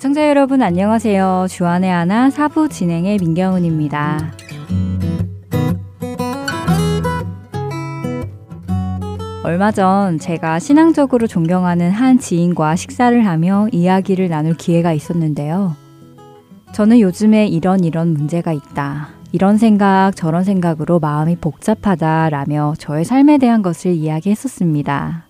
애청자 여러분 안녕하세요. 주안의 하나 사부 진행의 민경은입니다. 얼마 전 제가 신앙적으로 존경하는 한 지인과 식사를 하며 이야기를 나눌 기회가 있었는데요. 저는 요즘에 이런 이런 문제가 있다. 이런 생각, 저런 생각으로 마음이 복잡하다라며 저의 삶에 대한 것을 이야기했었습니다.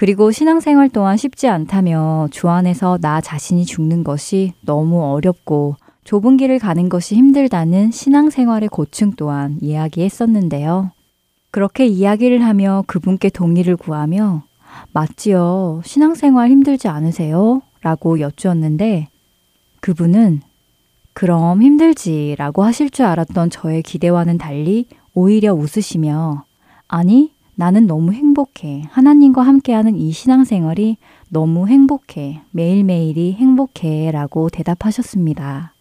그리고 신앙생활 또한 쉽지 않다며 주 안에서 나 자신이 죽는 것이 너무 어렵고 좁은 길을 가는 것이 힘들다는 신앙생활의 고충 또한 이야기했었는데요. 그렇게 이야기를 하며 그분께 동의를 구하며 맞지요. 신앙생활 힘들지 않으세요? 라고 여쭈었는데 그분은 그럼 힘들지 라고 하실 줄 알았던 저의 기대와는 달리 오히려 웃으시며 아니, 나는 너무 행복해. 하나님과 함께하는 이 신앙생활이 너무 행복해. 매일매일이 행복해. 라고 대답하셨습니다.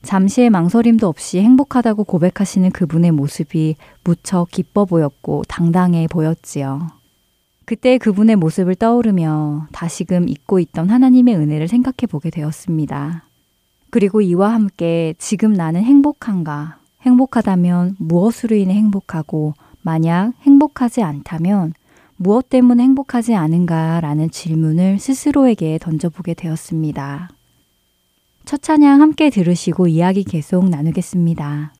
잠시의 망설임도 없이 행복하다고 고백하시는 그분의 모습이 무척 기뻐 보였고 당당해 보였지요. 그때 그분의 모습을 떠오르며 다시금 잊고 있던 하나님의 은혜를 생각해 보게 되었습니다. 그리고 이와 함께 지금 나는 행복한가? 행복하다면 무엇으로 인해 행복하고 만약 행복하지 않다면 무엇 때문에 행복하지 않은가 라는 질문을 스스로에게 던져보게 되었습니다. 첫 찬양 함께 들으시고 이야기 계속 나누겠습니다.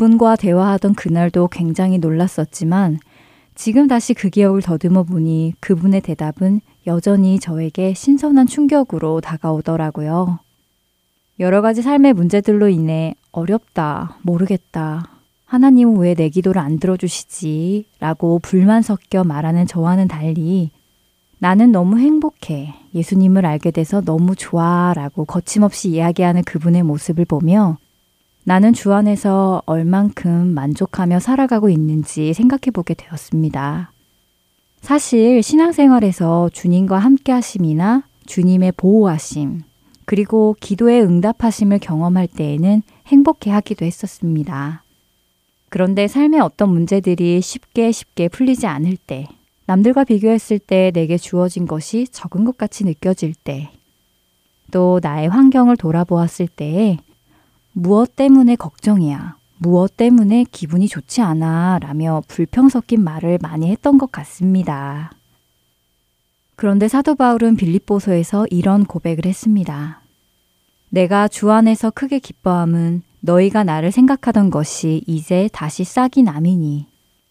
그분과 대화하던 그날도 굉장히 놀랐었지만 지금 다시 그 기억을 더듬어 보니 그분의 대답은 여전히 저에게 신선한 충격으로 다가오더라고요. 여러 가지 삶의 문제들로 인해 어렵다, 모르겠다, 하나님은 왜 내 기도를 안 들어주시지? 라고 불만 섞여 말하는 저와는 달리 나는 너무 행복해. 예수님을 알게 돼서 너무 좋아. 라고 거침없이 이야기하는 그분의 모습을 보며 나는 주 안에서 얼만큼 만족하며 살아가고 있는지 생각해 보게 되었습니다. 사실 신앙생활에서 주님과 함께 하심이나 주님의 보호하심, 그리고 기도의 응답하심을 경험할 때에는 행복해 하기도 했었습니다. 그런데 삶의 어떤 문제들이 쉽게 쉽게 풀리지 않을 때, 남들과 비교했을 때 내게 주어진 것이 적은 것 같이 느껴질 때, 또 나의 환경을 돌아보았을 때에 무엇 때문에 걱정이야, 무엇 때문에 기분이 좋지 않아 라며 불평 섞인 말을 많이 했던 것 같습니다. 그런데 사도 바울은 빌립보서에서 이런 고백을 했습니다. 내가 주 안에서 크게 기뻐함은 너희가 나를 생각하던 것이 이제 다시 싹이 남이니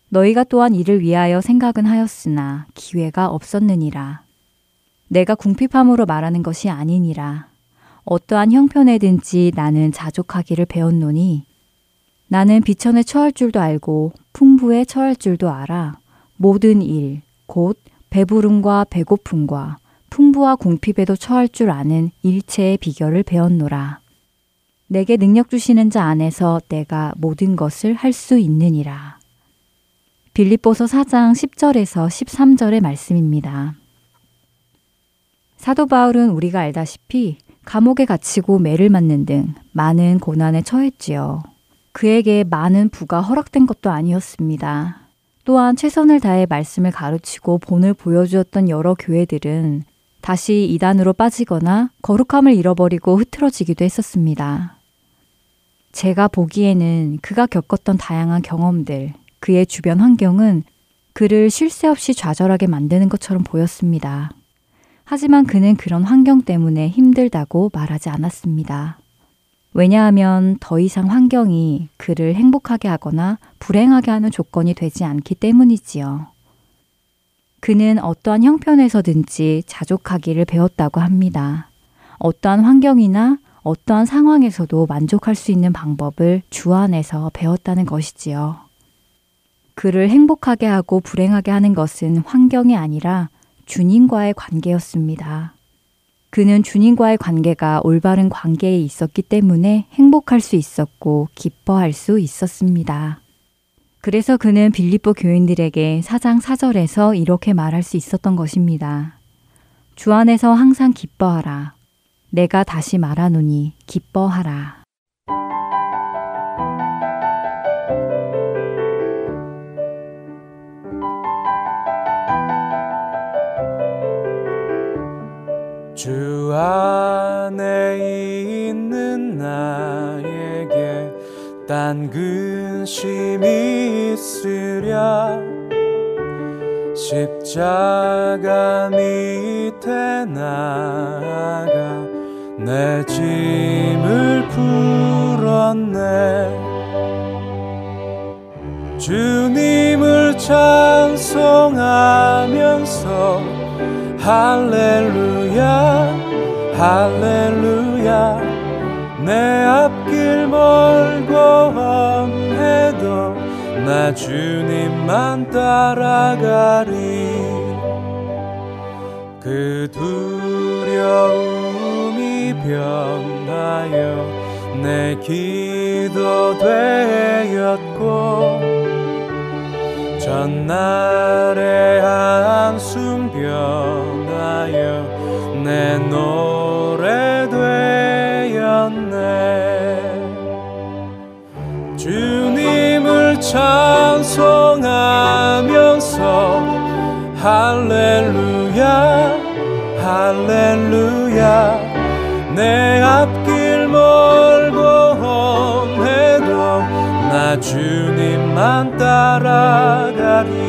너희가 또한 이를 위하여 생각은 하였으나 기회가 없었느니라. 내가 궁핍함으로 말하는 것이 아니니라. 어떠한 형편에든지 나는 자족하기를 배웠노니 나는 비천에 처할 줄도 알고 풍부에 처할 줄도 알아. 모든 일, 곧 배부름과 배고픔과 풍부와 궁핍에도 처할 줄 아는 일체의 비결을 배웠노라. 내게 능력 주시는 자 안에서 내가 모든 것을 할 수 있느니라. 빌립보서 4장 10절에서 13절의 말씀입니다. 사도 바울은 우리가 알다시피 감옥에 갇히고 매를 맞는 등 많은 고난에 처했지요. 그에게 많은 부가 허락된 것도 아니었습니다. 또한 최선을 다해 말씀을 가르치고 본을 보여주었던 여러 교회들은 다시 이단으로 빠지거나 거룩함을 잃어버리고 흐트러지기도 했었습니다. 제가 보기에는 그가 겪었던 다양한 경험들, 그의 주변 환경은 그를 쉴 새 없이 좌절하게 만드는 것처럼 보였습니다. 하지만 그는 그런 환경 때문에 힘들다고 말하지 않았습니다. 왜냐하면 더 이상 환경이 그를 행복하게 하거나 불행하게 하는 조건이 되지 않기 때문이지요. 그는 어떠한 형편에서든지 자족하기를 배웠다고 합니다. 어떠한 환경이나 어떠한 상황에서도 만족할 수 있는 방법을 주 안에서 배웠다는 것이지요. 그를 행복하게 하고 불행하게 하는 것은 환경이 아니라 주님과의 관계였습니다. 그는 주님과의 관계가 올바른 관계에 있었기 때문에 행복할 수 있었고 기뻐할 수 있었습니다. 그래서 그는 빌립보 교인들에게 사장 사절에서 이렇게 말할 수 있었던 것입니다. 주 안에서 항상 기뻐하라. 내가 다시 말하노니 기뻐하라. 주 안에 있는 나에게 딴 근심이 있으랴. 십자가 밑에 나가 내 짐을 풀었네. 주님을 찬송하면서 할렐루야 할렐루야. 내 앞길 멀고 험해도 나 주님만 따라가리. 그 두려움이 변하여 내 기도 되었고 전날의 한숨 변 내 노래 되었네. 주님을 찬송하면서 할렐루야 할렐루야. 내 앞길 멀고 험해도 나 주님만 따라가리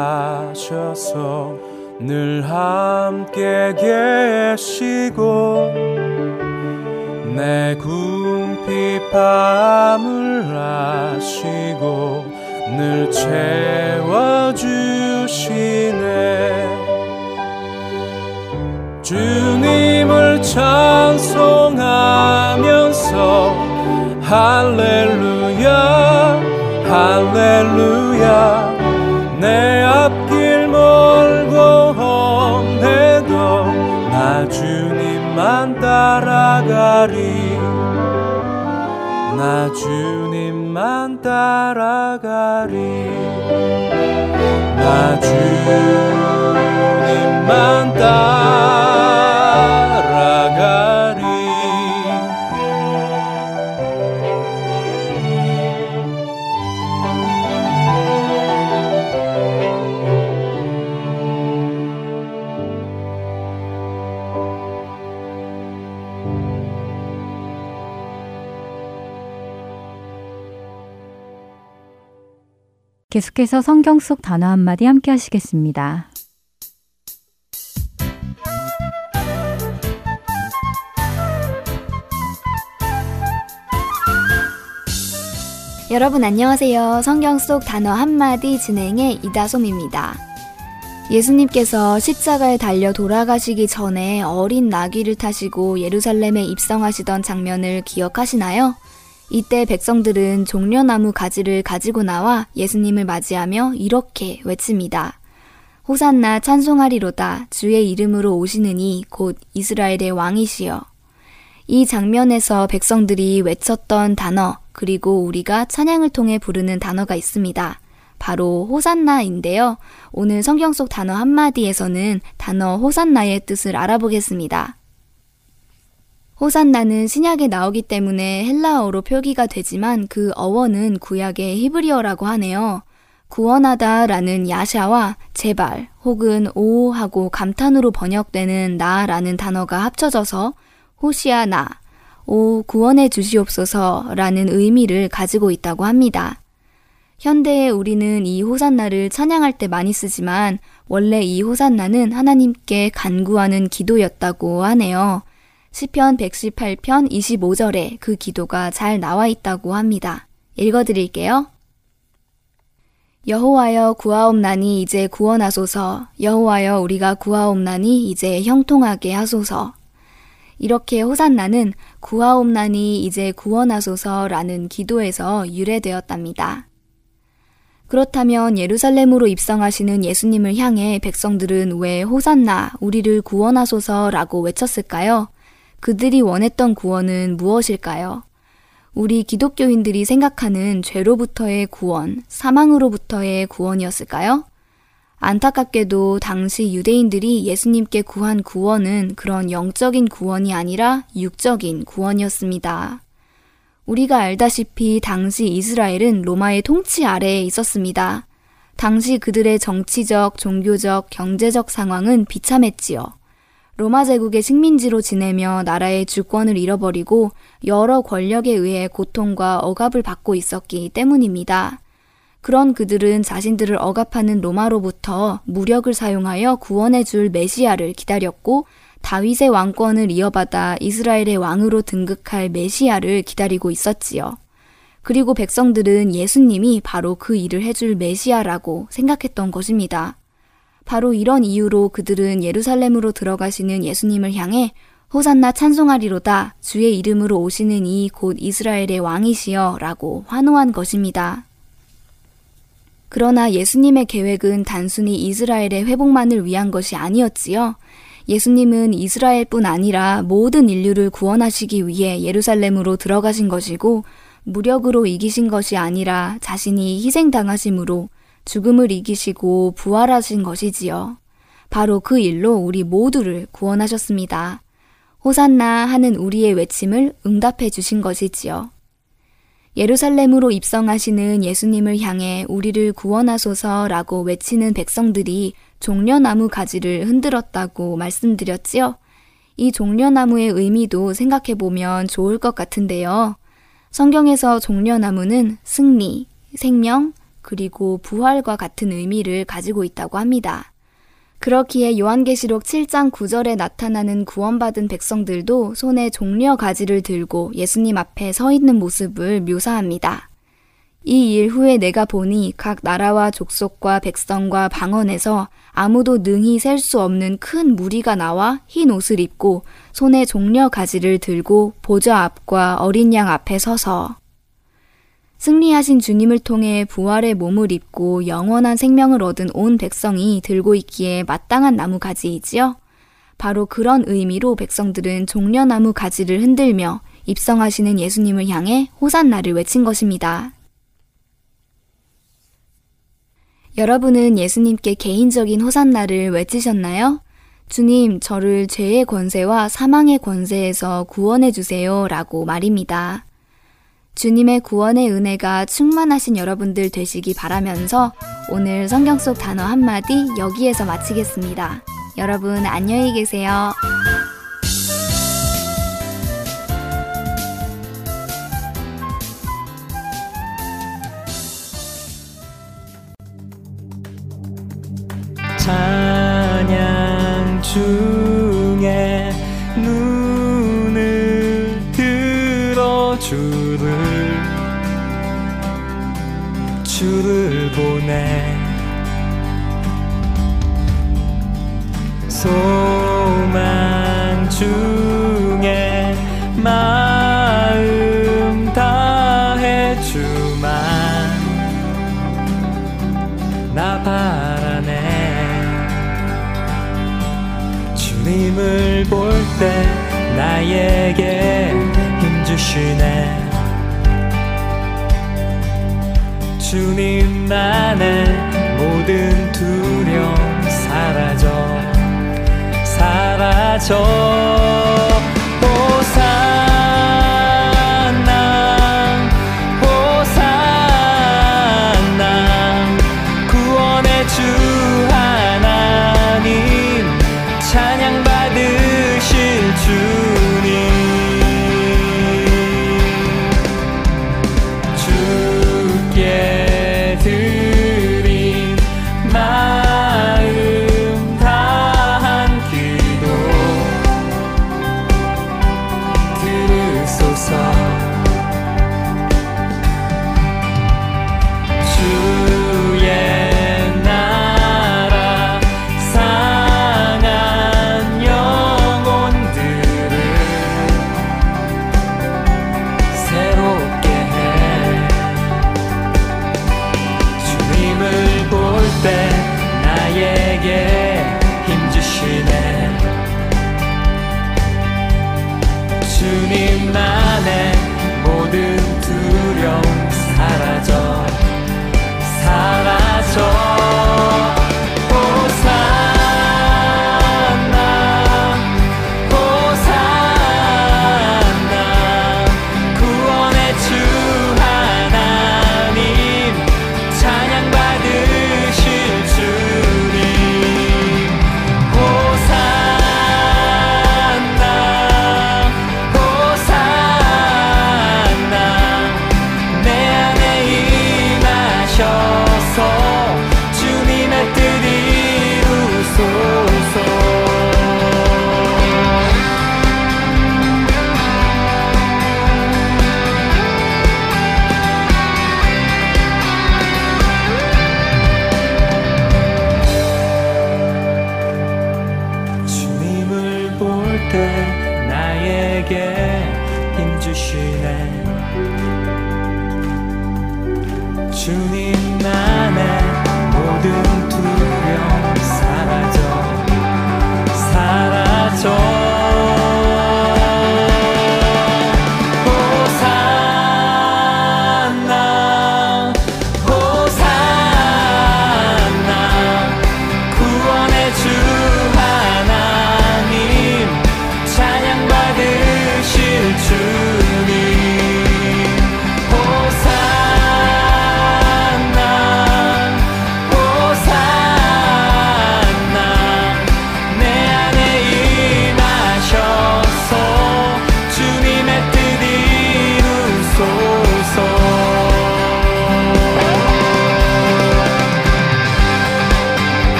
하셔서 늘 함께 계시고 내 궁핍함을 아시고 늘 채워주시네. 주님을 찬송하면서 할렐루야 할렐루야 따라가리. 나 주님만 따라가리. 나 주님만 따라가리 계속해서 성경 속 단어 한마디 함께 하시겠습니다. 여러분 안녕하세요. 성경 속 단어 한마디 진행의 이다솜입니다. 예수님께서 십자가에 달려 돌아가시기 전에 어린 나귀를 타시고 예루살렘에 입성하시던 장면을 기억하시나요? 이때 백성들은 종려나무 가지를 가지고 나와 예수님을 맞이하며 이렇게 외칩니다. 호산나 찬송하리로다 주의 이름으로 오시느니 곧 이스라엘의 왕이시여. 이 장면에서 백성들이 외쳤던 단어, 그리고 우리가 찬양을 통해 부르는 단어가 있습니다. 바로 호산나인데요. 오늘 성경 속 단어 한마디에서는 단어 호산나의 뜻을 알아보겠습니다. 호산나는 신약에 나오기 때문에 헬라어로 표기가 되지만 그 어원은 구약의 히브리어라고 하네요. 구원하다 라는 야샤와 제발 혹은 오 하고 감탄으로 번역되는 나 라는 단어가 합쳐져서 호시아 나, 오 구원해 주시옵소서 라는 의미를 가지고 있다고 합니다. 현대에 우리는 이 호산나를 찬양할 때 많이 쓰지만 원래 이 호산나는 하나님께 간구하는 기도였다고 하네요. 시편 118편 25절에 그 기도가 잘 나와 있다고 합니다. 읽어 드릴게요. 여호와여 구하옵나니 이제 구원하소서. 여호와여 우리가 구하옵나니 이제 형통하게 하소서. 이렇게 호산나는 구하옵나니 이제 구원하소서라는 기도에서 유래되었답니다. 그렇다면 예루살렘으로 입성하시는 예수님을 향해 백성들은 왜 호산나 우리를 구원하소서라고 외쳤을까요? 그들이 원했던 구원은 무엇일까요? 우리 기독교인들이 생각하는 죄로부터의 구원, 사망으로부터의 구원이었을까요? 안타깝게도 당시 유대인들이 예수님께 구한 구원은 그런 영적인 구원이 아니라 육적인 구원이었습니다. 우리가 알다시피 당시 이스라엘은 로마의 통치 아래에 있었습니다. 당시 그들의 정치적, 종교적, 경제적 상황은 비참했지요. 로마 제국의 식민지로 지내며 나라의 주권을 잃어버리고 여러 권력에 의해 고통과 억압을 받고 있었기 때문입니다. 그런 그들은 자신들을 억압하는 로마로부터 무력을 사용하여 구원해 줄 메시아를 기다렸고 다윗의 왕권을 이어받아 이스라엘의 왕으로 등극할 메시아를 기다리고 있었지요. 그리고 백성들은 예수님이 바로 그 일을 해줄 메시아라고 생각했던 것입니다. 바로 이런 이유로 그들은 예루살렘으로 들어가시는 예수님을 향해 호산나 찬송하리로다 주의 이름으로 오시는 이 곧 이스라엘의 왕이시여 라고 환호한 것입니다. 그러나 예수님의 계획은 단순히 이스라엘의 회복만을 위한 것이 아니었지요. 예수님은 이스라엘뿐 아니라 모든 인류를 구원하시기 위해 예루살렘으로 들어가신 것이고 무력으로 이기신 것이 아니라 자신이 희생당하심으로 죽음을 이기시고 부활하신 것이지요. 바로 그 일로 우리 모두를 구원하셨습니다. 호산나 하는 우리의 외침을 응답해 주신 것이지요. 예루살렘으로 입성하시는 예수님을 향해 우리를 구원하소서라고 외치는 백성들이 종려나무 가지를 흔들었다고 말씀드렸지요. 이 종려나무의 의미도 생각해 보면 좋을 것 같은데요. 성경에서 종려나무는 승리, 생명, 그리고 부활과 같은 의미를 가지고 있다고 합니다. 그렇기에 요한계시록 7장 9절에 나타나는 구원받은 백성들도 손에 종려 가지를 들고 예수님 앞에 서 있는 모습을 묘사합니다. 이 일 후에 내가 보니 각 나라와 족속과 백성과 방언에서 아무도 능히 셀 수 없는 큰 무리가 나와 흰 옷을 입고 손에 종려 가지를 들고 보좌 앞과 어린 양 앞에 서서 승리하신 주님을 통해 부활의 몸을 입고 영원한 생명을 얻은 온 백성이 들고 있기에 마땅한 나무 가지이지요. 바로 그런 의미로 백성들은 종려나무 가지를 흔들며 입성하시는 예수님을 향해 호산나를 외친 것입니다. 여러분은 예수님께 개인적인 호산나를 외치셨나요? 주님, 저를 죄의 권세와 사망의 권세에서 구원해 주세요. 라고 말입니다. 주님의 구원의 은혜가 충만하신 여러분들 되시기 바라면서 오늘 성경 속 단어 한마디 여기에서 마치겠습니다. 여러분 안녕히 계세요. 찬양 중 주를 보내. 소망 중에 마음 다해 주만 나 바라네. 주님을 볼 때 나에게 힘 주시네 주님만의 모든 두려움 사라져 사라져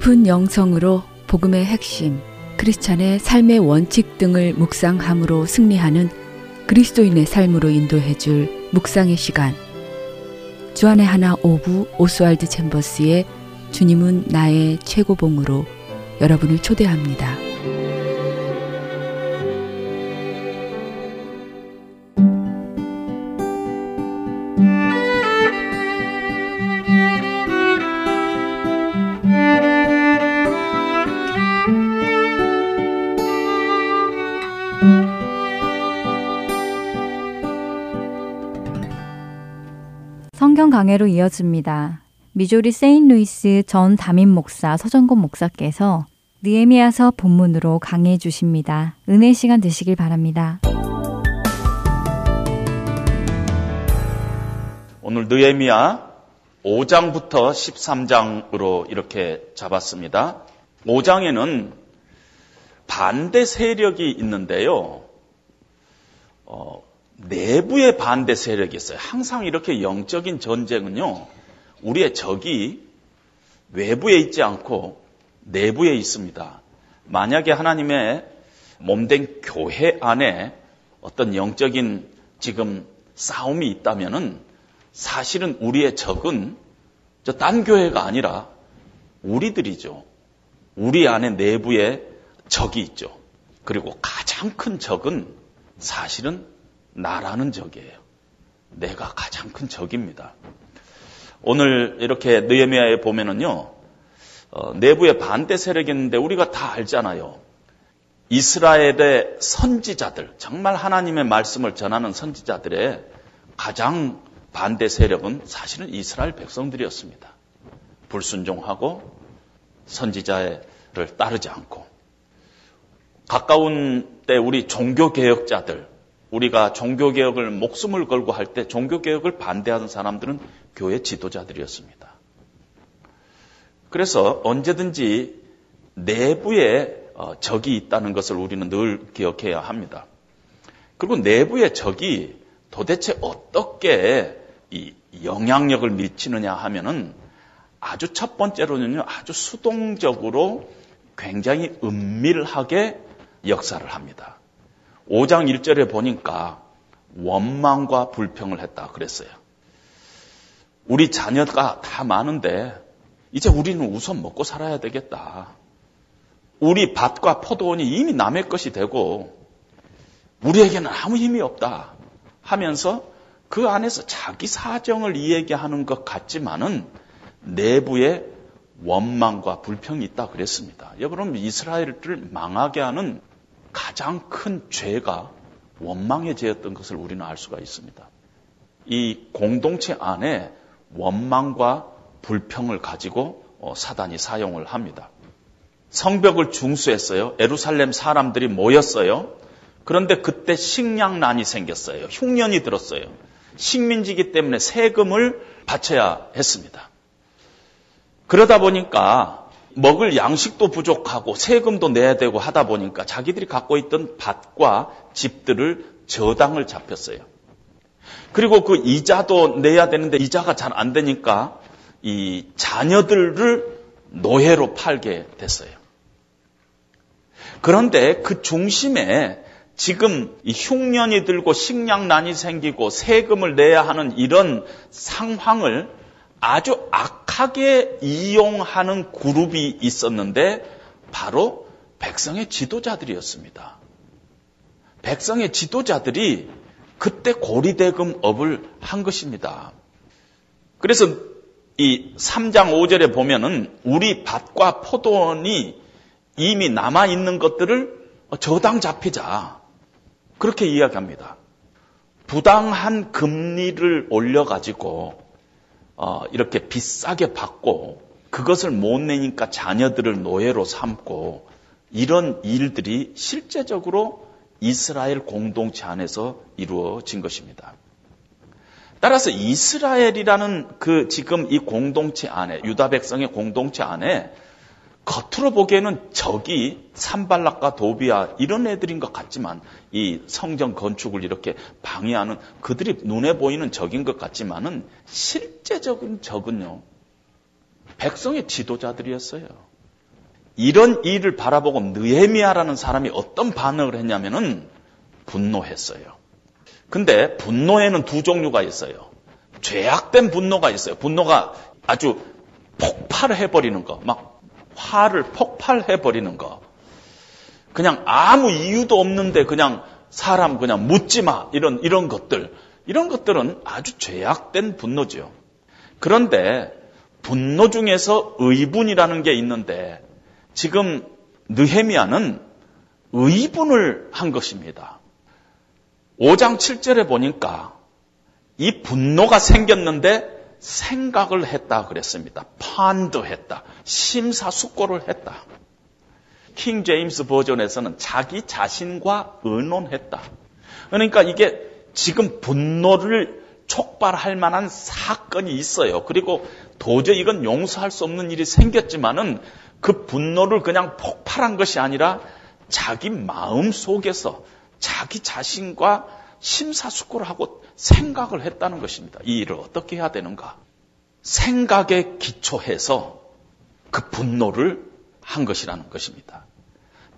깊은 영성으로 복음의 핵심, 크리스찬의 삶의 원칙 등을 묵상함으로 승리하는 그리스도인의 삶으로 인도해 줄 묵상의 시간. 주안의 하나 오부 오스왈드 챔버스의 주님은 나의 최고봉으로 여러분을 초대합니다. 강해로 이어집니다. 미조리 세인루이스 전 담임 목사 서정곤 목사께서 느에미아서 본문으로 강해해 주십니다. 은혜 시간 되시길 바랍니다. 오늘 느에미야 5장부터 13장으로 이렇게 잡았습니다. 5장에는 반대 세력이 있는데요. 어, 내부의 반대 세력이 있어요. 항상 이렇게 영적인 전쟁은요, 우리의 적이 외부에 있지 않고 내부에 있습니다. 만약에 하나님의 몸된 교회 안에 어떤 영적인 지금 싸움이 있다면은 사실은 우리의 적은 저 딴 교회가 아니라 우리들이죠. 우리 안에 내부에 적이 있죠. 그리고 가장 큰 적은 사실은 나라는 적이에요. 내가 가장 큰 적입니다. 오늘 이렇게 느헤미야에 보면은요, 어, 내부에 반대 세력이 있는데 우리가 다 알잖아요. 이스라엘의 선지자들, 정말 하나님의 말씀을 전하는 선지자들의 가장 반대 세력은 사실은 이스라엘 백성들이었습니다. 불순종하고 선지자를 따르지 않고 가까운 때 우리 종교개혁자들, 우리가 종교개혁을 목숨을 걸고 할 때 종교개혁을 반대하는 사람들은 교회 지도자들이었습니다. 그래서 언제든지 내부에 어, 적이 있다는 것을 우리는 늘 기억해야 합니다. 그리고 내부의 적이 도대체 어떻게 이 영향력을 미치느냐 하면은 아주 첫 번째로는요, 아주 수동적으로 굉장히 은밀하게 역사를 합니다. 5장 1절에 보니까 원망과 불평을 했다 그랬어요. 우리 자녀가 다 많은데 이제 우리는 우선 먹고 살아야 되겠다. 우리 밭과 포도원이 이미 남의 것이 되고 우리에게는 아무 힘이 없다 하면서 그 안에서 자기 사정을 이야기하는 것 같지만은 내부에 원망과 불평이 있다 그랬습니다. 여러분 이스라엘을 망하게 하는 가장 큰 죄가 원망의 죄였던 것을 우리는 알 수가 있습니다. 이 공동체 안에 원망과 불평을 가지고 어, 사단이 사용을 합니다. 성벽을 중수했어요. 에루살렘 사람들이 모였어요. 그런데 그때 식량난이 생겼어요. 흉년이 들었어요. 식민지기 때문에 세금을 바쳐야 했습니다. 그러다 보니까 먹을 양식도 부족하고 세금도 내야 되고 하다 보니까 자기들이 갖고 있던 밭과 집들을 저당을 잡혔어요. 그리고 그 이자도 내야 되는데 이자가 잘 안 되니까 이 자녀들을 노예로 팔게 됐어요. 그런데 그 중심에 지금 이 흉년이 들고 식량난이 생기고 세금을 내야 하는 이런 상황을 아주 악하게 이용하는 그룹이 있었는데 바로 백성의 지도자들이었습니다. 백성의 지도자들이 그때 고리대금 업을 한 것입니다. 그래서 이 3장 5절에 보면은 우리 밭과 포도원이 이미 남아 있는 것들을 저당 잡히자. 그렇게 이야기합니다. 부당한 금리를 올려 가지고 어, 이렇게 비싸게 받고 그것을 못 내니까 자녀들을 노예로 삼고 이런 일들이 실제적으로 이스라엘 공동체 안에서 이루어진 것입니다. 따라서 이스라엘이라는 그 지금 이 공동체 안에 유다 백성의 공동체 안에 겉으로 보기에는 적이 산발락과 도비아 이런 애들인 것 같지만 이 성전 건축을 이렇게 방해하는 그들이 눈에 보이는 적인 것 같지만은 실제적인 적은요 백성의 지도자들이었어요. 이런 일을 바라보고 느헤미야라는 사람이 어떤 반응을 했냐면은 분노했어요. 근데 분노에는 두 종류가 있어요. 죄악된 분노가 있어요. 분노가 아주 폭발해 버리는 거, 막 화를 폭발해버리는 거. 그냥 아무 이유도 없는데 그냥 사람 그냥 묻지 마. 이런, 이런 것들. 이런 것들은 아주 죄악된 분노죠. 그런데 분노 중에서 의분이라는 게 있는데 지금 느헤미야는 의분을 한 것입니다. 5장 7절에 보니까 이 분노가 생겼는데 생각을 했다 그랬습니다. 판도했다. 심사숙고를 했다. 킹 제임스 버전에서는 자기 자신과 의논했다. 그러니까 이게 지금 분노를 촉발할 만한 사건이 있어요. 그리고 도저히 이건 용서할 수 없는 일이 생겼지만은 그 분노를 그냥 폭발한 것이 아니라 자기 마음 속에서 자기 자신과 심사숙고를 하고 생각을 했다는 것입니다. 이 일을 어떻게 해야 되는가? 생각에 기초해서 그 분노를 한 것이라는 것입니다.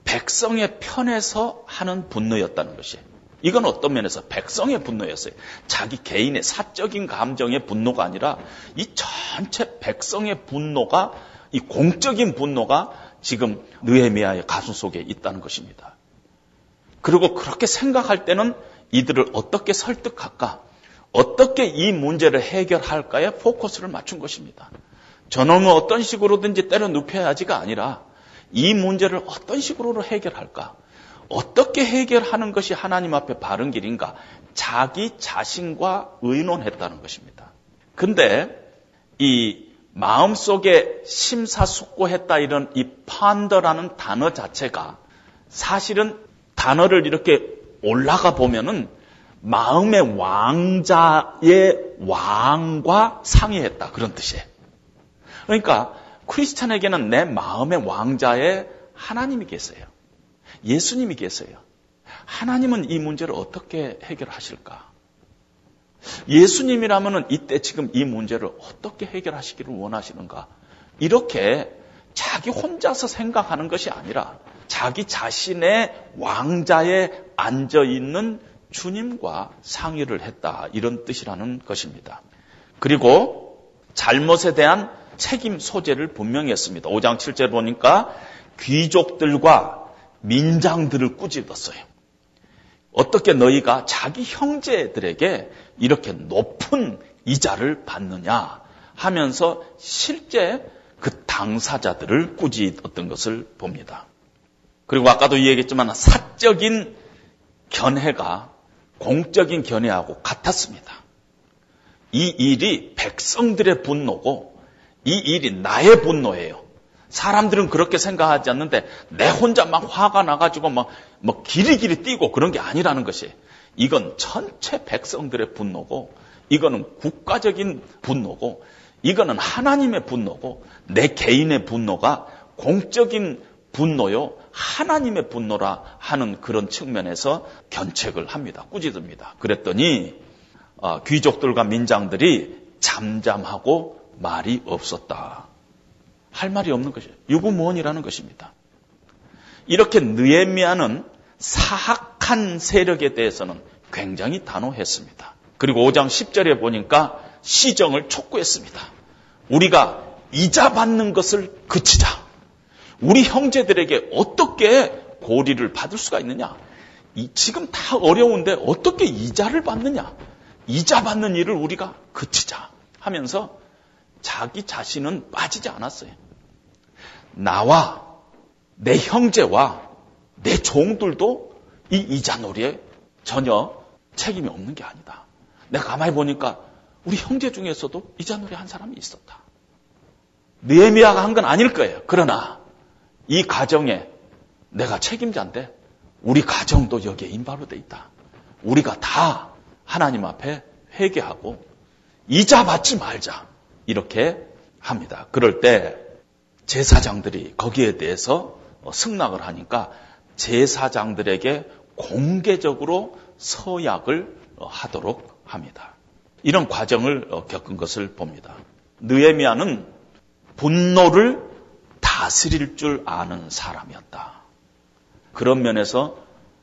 백성의 편에서 하는 분노였다는 것이. 이건 어떤 면에서 백성의 분노였어요. 자기 개인의 사적인 감정의 분노가 아니라 이 전체 백성의 분노가 이 공적인 분노가 지금 느헤미야의 가슴 속에 있다는 것입니다. 그리고 그렇게 생각할 때는 이들을 어떻게 설득할까? 어떻게 이 문제를 해결할까에 포커스를 맞춘 것입니다. 저놈은 어떤 식으로든지 때려 눕혀야지가 아니라 이 문제를 어떤 식으로 해결할까? 어떻게 해결하는 것이 하나님 앞에 바른 길인가? 자기 자신과 의논했다는 것입니다. 근데 이 마음속에 심사숙고했다 이런 이 판더라는 단어 자체가 사실은 단어를 이렇게 올라가 보면은 마음의 왕자의 왕과 상의했다 그런 뜻이에요. 그러니까 크리스찬에게는 내 마음의 왕자의 하나님이 계세요. 예수님이 계세요. 하나님은 이 문제를 어떻게 해결하실까? 예수님이라면 이때 지금 이 문제를 어떻게 해결하시기를 원하시는가? 이렇게 자기 혼자서 생각하는 것이 아니라 자기 자신의 왕자에 앉아 있는 주님과 상의를 했다. 이런 뜻이라는 것입니다. 그리고 잘못에 대한 책임 소재를 분명히 했습니다. 5장 7절 보니까 귀족들과 민장들을 꾸짖었어요. 어떻게 너희가 자기 형제들에게 이렇게 높은 이자를 받느냐 하면서 실제 그 당사자들을 꾸짖었던 것을 봅니다. 그리고 아까도 이야기했지만 사적인 견해가 공적인 견해하고 같았습니다. 이 일이 백성들의 분노고 이 일이 나의 분노예요. 사람들은 그렇게 생각하지 않는데 내 혼자 막 화가 나가지고 막, 막 길이길이 뛰고 그런 게 아니라는 것이 이건 전체 백성들의 분노고 이거는 국가적인 분노고 이거는 하나님의 분노고 내 개인의 분노가 공적인 분노요 하나님의 분노라 하는 그런 측면에서 견책을 합니다. 꾸짖습니다. 그랬더니 어, 귀족들과 민장들이 잠잠하고 말이 없었다. 할 말이 없는 것이에요. 유구무원이라는 것입니다. 이렇게 느에미아는 사악한 세력에 대해서는 굉장히 단호했습니다. 그리고 5장 10절에 보니까 시정을 촉구했습니다. 우리가 이자 받는 것을 그치자. 우리 형제들에게 어떻게 고리를 받을 수가 있느냐? 이, 지금 다 어려운데 어떻게 이자를 받느냐? 이자 받는 일을 우리가 그치자 하면서 자기 자신은 빠지지 않았어요. 나와 내 형제와 내 종들도 이 이자 놀이에 전혀 책임이 없는 게 아니다. 내가 가만히 보니까 우리 형제 중에서도 이 자놀이 한 사람이 있었다. 느에미아가 한 건 아닐 거예요. 그러나 이 가정에 내가 책임자인데 우리 가정도 여기에 인바로 돼 있다. 우리가 다 하나님 앞에 회개하고 이자 받지 말자. 이렇게 합니다. 그럴 때 제사장들이 거기에 대해서 승낙을 하니까 제사장들에게 공개적으로 서약을 하도록 합니다. 이런 과정을 겪은 것을 봅니다. 느에미아는 분노를 다 다스릴 줄 아는 사람이었다. 그런 면에서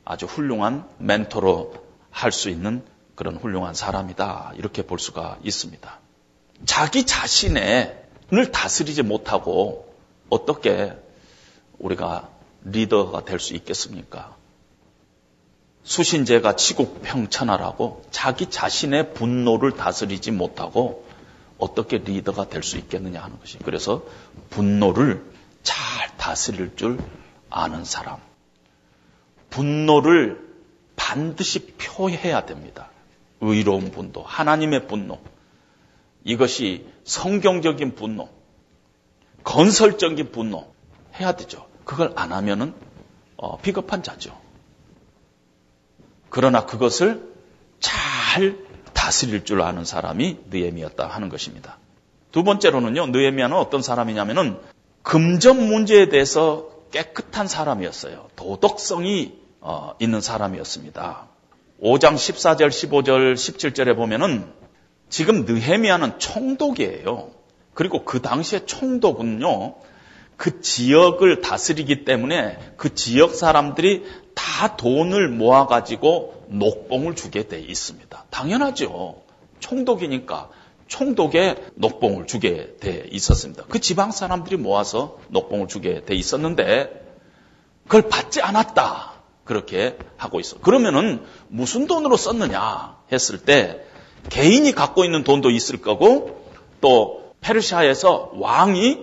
아주 훌륭한 멘토로 할 수 있는 그런 훌륭한 사람이다. 이렇게 볼 수가 있습니다. 자기 자신을 다스리지 못하고 어떻게 우리가 리더가 될 수 있겠습니까? 수신제가 치국 평천하라고 자기 자신의 분노를 다스리지 못하고 어떻게 리더가 될 수 있겠느냐 하는 것이. 그래서 분노를 잘 다스릴 줄 아는 사람. 분노를 반드시 표해야 됩니다. 의로운 분도, 하나님의 분노. 이것이 성경적인 분노, 건설적인 분노 해야 되죠. 그걸 안 하면은 어, 비겁한 자죠. 그러나 그것을 잘 다스릴 줄 아는 사람이 느헤미였다 하는 것입니다. 두 번째로는요, 느헤미야는 어떤 사람이냐면은 금전 문제에 대해서 깨끗한 사람이었어요. 도덕성이 어, 있는 사람이었습니다. 5장 14절, 15절, 17절에 보면은 지금 느헤미야는 총독이에요. 그리고 그 당시에 총독은요, 그 지역을 다스리기 때문에 그 지역 사람들이 다 돈을 모아가지고 녹봉을 주게 돼 있습니다. 당연하죠. 총독이니까 총독에 녹봉을 주게 돼 있었습니다. 그 지방 사람들이 모아서 녹봉을 주게 돼 있었는데 그걸 받지 않았다. 그렇게 하고 있어. 그러면은 무슨 돈으로 썼느냐 했을 때 개인이 갖고 있는 돈도 있을 거고 또 페르시아에서 왕이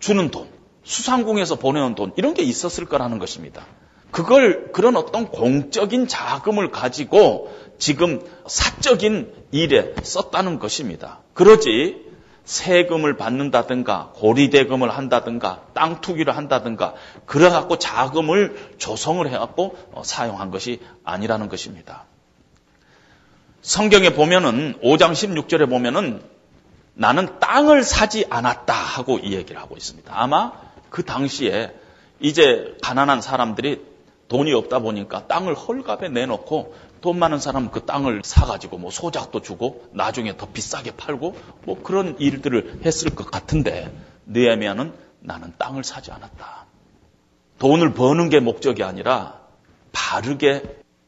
주는 돈, 수상궁에서 보내온 돈 이런 게 있었을 거라는 것입니다. 그걸 그런 어떤 공적인 자금을 가지고 지금 사적인 일에 썼다는 것입니다. 그러지 세금을 받는다든가 고리대금을 한다든가 땅 투기를 한다든가 그래 갖고 자금을 조성을 해 갖고 어, 사용한 것이 아니라는 것입니다. 성경에 보면은 5장 16절에 보면은 나는 땅을 사지 않았다 하고 이 얘기를 하고 있습니다. 아마 그 당시에 이제 가난한 사람들이 돈이 없다 보니까 땅을 헐값에 내놓고 돈 많은 사람은 그 땅을 사가지고 뭐 소작도 주고 나중에 더 비싸게 팔고 뭐 그런 일들을 했을 것 같은데 느헤미야는 나는 땅을 사지 않았다. 돈을 버는 게 목적이 아니라 바르게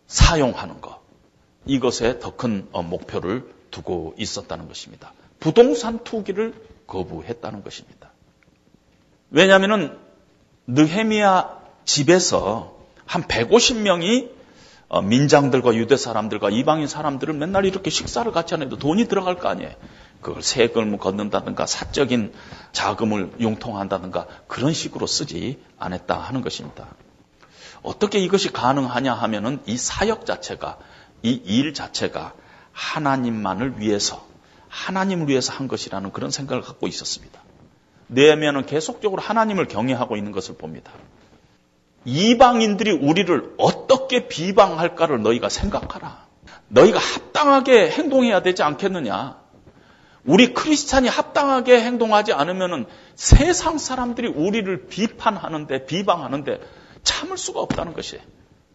사용하는 것. 이것에 더 큰 목표를 두고 있었다는 것입니다. 부동산 투기를 거부했다는 것입니다. 왜냐하면 느헤미야 집에서 한 150명이 어, 민장들과 유대 사람들과 이방인 사람들을 맨날 이렇게 식사를 같이 하는데 돈이 들어갈 거 아니에요. 그걸 세금을 걷는다든가 사적인 자금을 융통한다든가 그런 식으로 쓰지 않았다 하는 것입니다. 어떻게 이것이 가능하냐 하면은 이 사역 자체가 이 일 자체가 하나님만을 위해서 하나님을 위해서 한 것이라는 그런 생각을 갖고 있었습니다. 내면은 계속적으로 하나님을 경외하고 있는 것을 봅니다. 이방인들이 우리를 어떻게 비방할까를 너희가 생각하라. 너희가 합당하게 행동해야 되지 않겠느냐. 우리 크리스찬이 합당하게 행동하지 않으면 세상 사람들이 우리를 비판하는데 비방하는데 참을 수가 없다는 것이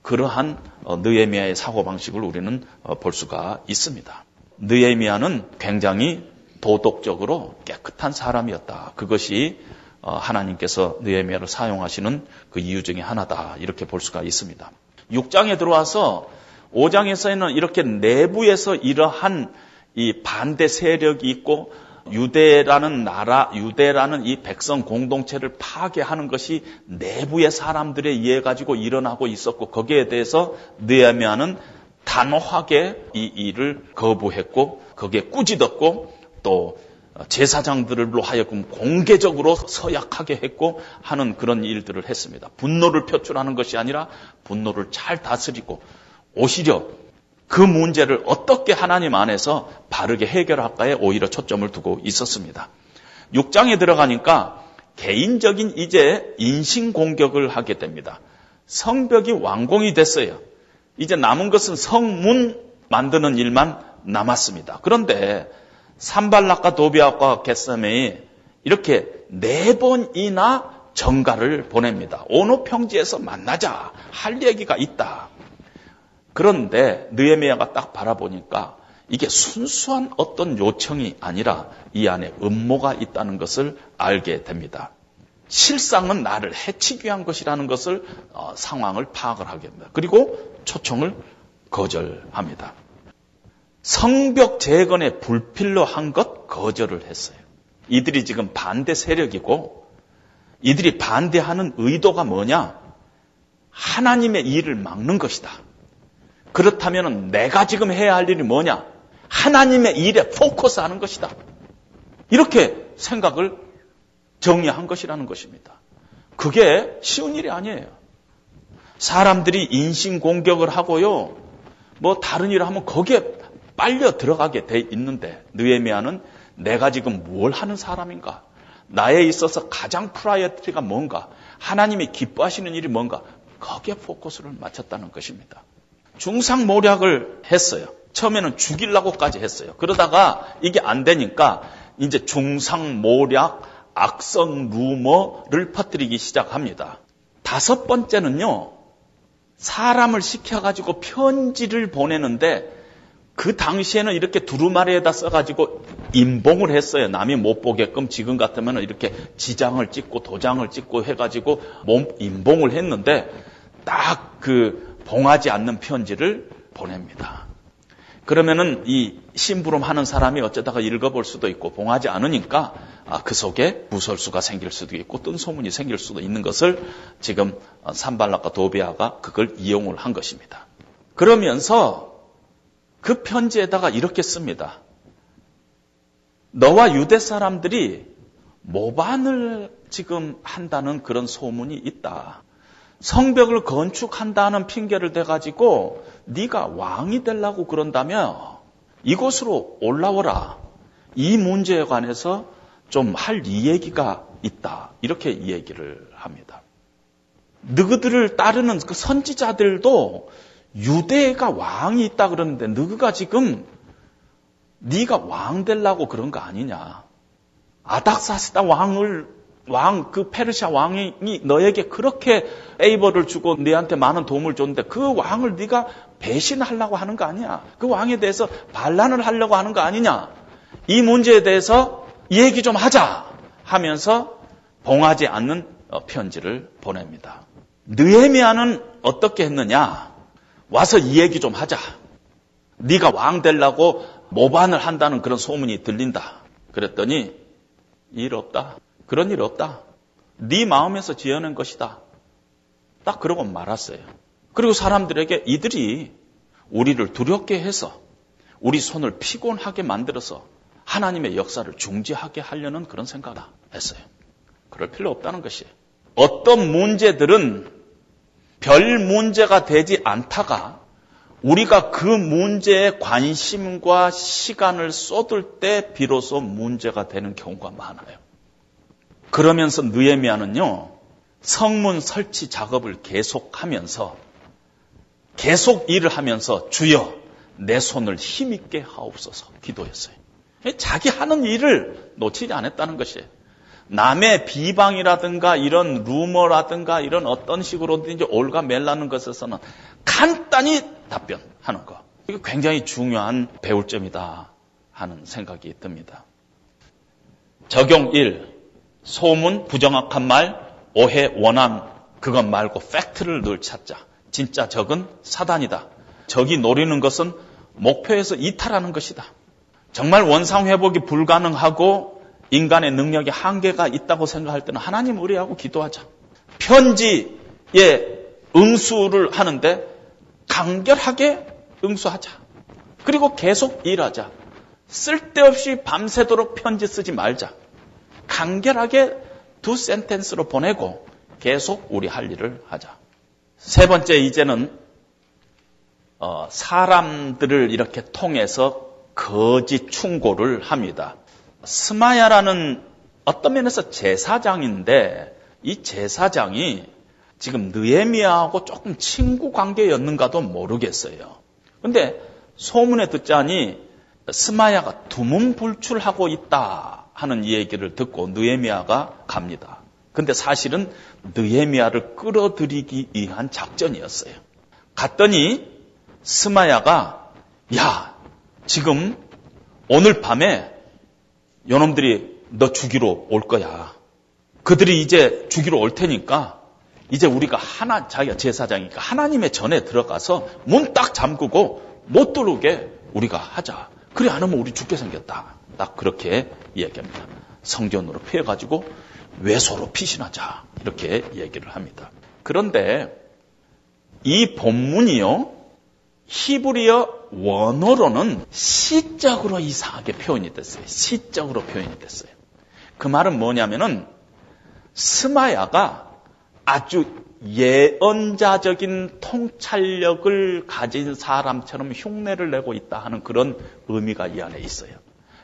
그러한 어, 느에미아의 사고방식을 우리는 어, 볼 수가 있습니다. 느에미아는 굉장히 도덕적으로 깨끗한 사람이었다. 그것이 어, 하나님께서 느헤미야를 사용하시는 그 이유 중에 하나다 이렇게 볼 수가 있습니다. 6장에 들어와서 5장에서는 이렇게 내부에서 이러한 이 반대 세력이 있고 유대라는 나라, 유대라는 이 백성 공동체를 파괴하는 것이 내부의 사람들에 의해 가지고 일어나고 있었고 거기에 대해서 느헤미야는 단호하게 이 일을 거부했고 거기에 꾸짖었고 또 제사장들로 하여금 공개적으로 서약하게 했고 하는 그런 일들을 했습니다. 분노를 표출하는 것이 아니라 분노를 잘 다스리고 오히려 그 문제를 어떻게 하나님 안에서 바르게 해결할까에 오히려 초점을 두고 있었습니다. 6장에 들어가니까 개인적인 이제 인신 공격을 하게 됩니다. 성벽이 완공이 됐어요. 이제 남은 것은 성문 만드는 일만 남았습니다. 그런데 산발락과 도비아과 겟세메이 이렇게 네 번이나 정가를 보냅니다. 오노 평지에서 만나자 할 얘기가 있다. 그런데 느에미아가 딱 바라보니까 이게 순수한 어떤 요청이 아니라 이 안에 음모가 있다는 것을 알게 됩니다. 실상은 나를 해치기 위한 것이라는 것을 어, 상황을 파악을 하게 됩니다. 그리고 초청을 거절합니다. 성벽 재건에 불필로 한 것 거절을 했어요. 이들이 지금 반대 세력이고 이들이 반대하는 의도가 뭐냐? 하나님의 일을 막는 것이다. 그렇다면 내가 지금 해야 할 일이 뭐냐? 하나님의 일에 포커스 하는 것이다. 이렇게 생각을 정리한 것이라는 것입니다. 그게 쉬운 일이 아니에요. 사람들이 인신 공격을 하고요. 뭐 다른 일을 하면 거기에 빨려 들어가게 돼 있는데 느에미아는 내가 지금 뭘 하는 사람인가? 나에 있어서 가장 priority가 뭔가? 하나님이 기뻐하시는 일이 뭔가? 거기에 포커스를 맞췄다는 것입니다. 중상 모략을 했어요. 처음에는 죽이려고까지 했어요. 그러다가 이게 안 되니까 이제 중상 모략, 악성 루머를 퍼뜨리기 시작합니다. 다섯 번째는요, 사람을 시켜가지고 편지를 보내는데 그 당시에는 이렇게 두루마리에다 써가지고 임봉을 했어요. 남이 못 보게끔 지금 같으면 이렇게 지장을 찍고 도장을 찍고 해가지고 몸 임봉을 했는데 딱 그 봉하지 않는 편지를 보냅니다. 그러면은 이 심부름 하는 사람이 어쩌다가 읽어볼 수도 있고 봉하지 않으니까 아, 그 속에 무설수가 생길 수도 있고 뜬 소문이 생길 수도 있는 것을 지금 산발락과 도비아가 그걸 이용을 한 것입니다. 그러면서 그 편지에다가 이렇게 씁니다. 너와 유대 사람들이 모반을 지금 한다는 그런 소문이 있다. 성벽을 건축한다는 핑계를 대가지고 네가 왕이 되려고 그런다면 이곳으로 올라오라. 이 문제에 관해서 좀 할 이야기가 있다. 이렇게 이야기를 합니다. 너희들을 따르는 그 선지자들도 유대가 왕이 있다 그러는데 너희가 지금 네가 왕 되려고 그런 거 아니냐. 아닥사스다 왕을 왕, 그 페르시아 왕이 너에게 그렇게 에이버를 주고 너한테 많은 도움을 줬는데 그 왕을 네가 배신하려고 하는 거 아니야. 그 왕에 대해서 반란을 하려고 하는 거 아니냐. 이 문제에 대해서 얘기 좀 하자 하면서 봉하지 않는 어, 편지를 보냅니다. 느헤미야는 어떻게 했느냐? 와서 이 얘기 좀 하자. 네가 왕 되려고 모반을 한다는 그런 소문이 들린다. 그랬더니 일 없다. 그런 일 없다. 네 마음에서 지어낸 것이다. 딱 그러고 말았어요. 그리고 사람들에게 이들이 우리를 두렵게 해서 우리 손을 피곤하게 만들어서 하나님의 역사를 중지하게 하려는 그런 생각을 했어요. 그럴 필요 없다는 것이. 어떤 문제들은 별 문제가 되지 않다가 우리가 그 문제에 관심과 시간을 쏟을 때 비로소 문제가 되는 경우가 많아요. 그러면서 느에미아는요 성문 설치 작업을 계속하면서 계속 일을 하면서 주여 내 손을 힘있게 하옵소서 기도했어요. 자기 하는 일을 놓치지 않았다는 것이에요. 남의 비방이라든가 이런 루머라든가 이런 어떤 식으로든지 올가멜라는 것에서는 간단히 답변하는 거. 이거 굉장히 중요한 배울 점이다 하는 생각이 듭니다. 적용 1. 소문, 부정확한 말, 오해, 원함, 그것 말고 팩트를 늘 찾자. 진짜 적은 사단이다. 적이 노리는 것은 목표에서 이탈하는 것이다. 정말 원상회복이 불가능하고 인간의 능력에 한계가 있다고 생각할 때는 하나님 의뢰하고 기도하자. 편지에 응수를 하는데 간결하게 응수하자. 그리고 계속 일하자. 쓸데없이 밤새도록 편지 쓰지 말자. 간결하게 두 센텐스로 보내고 계속 우리 할 일을 하자. 세 번째 이제는 어, 사람들을 이렇게 통해서 거짓 충고를 합니다. 스마야라는 어떤 면에서 제사장인데 이 제사장이 지금 느에미아하고 조금 친구 관계였는가도 모르겠어요. 근데 소문에 듣자니 스마야가 두문불출하고 있다 하는 얘기를 듣고 느에미아가 갑니다. 근데 사실은 느에미아를 끌어들이기 위한 작전이었어요. 갔더니 스마야가 야 지금 오늘 밤에 요놈들이 너 죽이러 올 거야. 그들이 이제 죽이러 올 테니까 이제 우리가 하나 자기가 제사장이니까 하나님의 전에 들어가서 문 딱 잠그고 못 들어오게 우리가 하자. 그래 안 하면 우리 죽게 생겼다. 딱 그렇게 얘기합니다. 성전으로 피해 가지고 외소로 피신하자. 이렇게 얘기를 합니다. 그런데 이 본문이요. 히브리어 원어로는 시적으로 이상하게 표현이 됐어요. 시적으로 표현이 됐어요. 그 말은 뭐냐면은 스마야가 아주 예언자적인 통찰력을 가진 사람처럼 흉내를 내고 있다 하는 그런 의미가 이 안에 있어요.